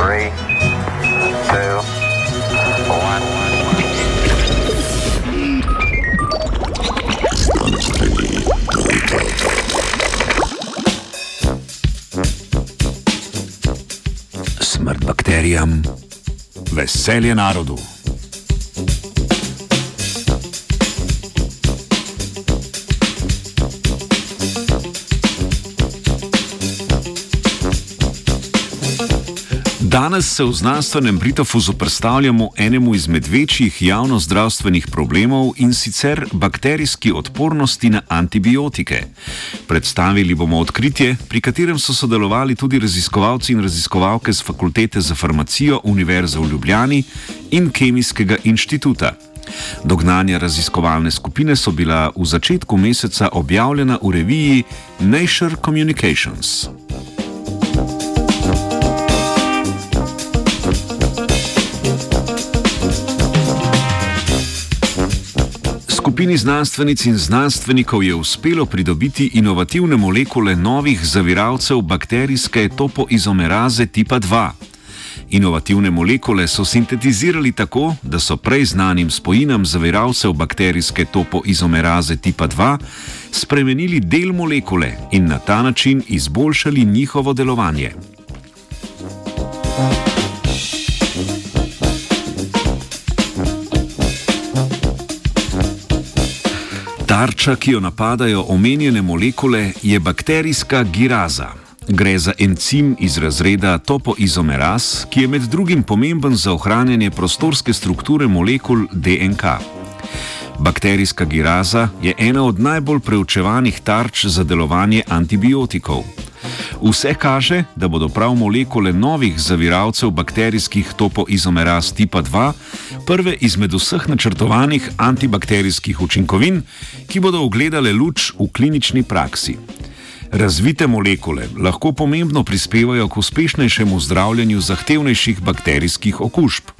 Three, two, one. Smrt bakterijam, veselje narodu. Danes se v znanstvenem Britofu zoprstavljamo enemu izmed večjih javnozdravstvenih problemov in sicer bakterijski odpornosti na antibiotike. Predstavili bomo odkritje, pri katerem so sodelovali tudi raziskovalci in raziskovalke z Fakultete za farmacijo Univerze v Ljubljani in Kemijskega inštituta. Dognanja raziskovalne skupine so bila v začetku meseca objavljena v reviji Nature Communications. Skupini znanstvenic in znanstvenikov je uspelo pridobiti inovativne molekule novih zaviralcev bakterijske topoizomeraze tipa 2. Inovativne molekule so sintetizirali tako, da so prej znanim spojinam zaviralcev bakterijske topoizomeraze tipa 2 spremenili del molekule in na ta način izboljšali njihovo delovanje. Tarča, ki jo napadajo omenjene molekule, je bakterijska giraza. Gre za encim iz razreda topoizomeraz, ki je med drugim pomemben za ohranjanje prostorske strukture molekul DNK. Bakterijska giraza je ena od najbolj preučevanih tarč za delovanje antibiotikov. Vse kaže, da bodo prav molekule novih zaviralcev bakterijskih topoizomeraz tipa 2 prve izmed vseh načrtovanih antibakterijskih učinkovin, ki bodo ugledale luč v klinični praksi. Razvite molekule lahko pomembno prispevajo k uspešnejšemu zdravljenju zahtevnejših bakterijskih okužb.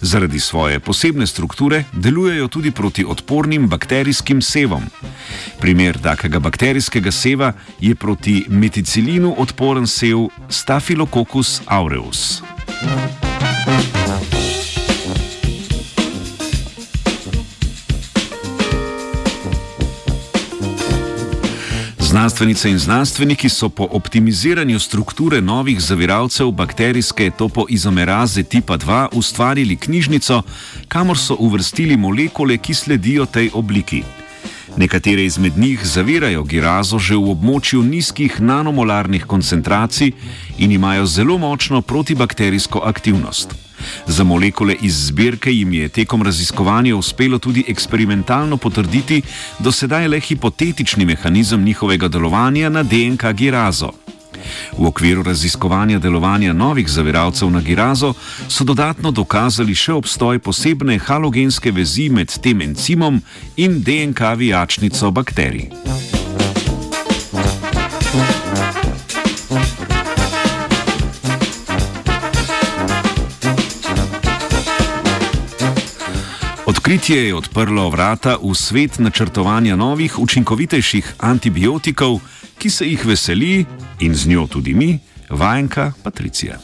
Zaradi svoje posebne strukture delujejo tudi proti odpornim bakterijskim sevom. Primer takega bakterijskega seva je proti meticilinu odporen sev Staphylococcus aureus. Znanstvenice in znanstveniki so po optimiziranju strukture novih zaviralcev bakterijske topoizomeraze tipa 2 ustvarili knjižnico, kamor so uvrstili molekule, ki sledijo tej obliki. Nekatere izmed njih zavirajo girazo že v območju nizkih nanomolarnih koncentracij in imajo zelo močno protibakterijsko aktivnost. Za molekule iz zbirke jim je tekom raziskovanja uspelo tudi eksperimentalno potrditi do sedaj le hipotetični mehanizem njihovega delovanja na DNK girazo. V okviru raziskovanja delovanja novih zaviralcev na girazo so dodatno dokazali še obstoj posebne halogenske vezi med tem encimom in DNK vijačnico bakterij. Odkritje je odprlo vrata v svet načrtovanja novih, učinkovitejših antibiotikov, ki se jih veseli in z njo tudi mi, vajenka Patricija.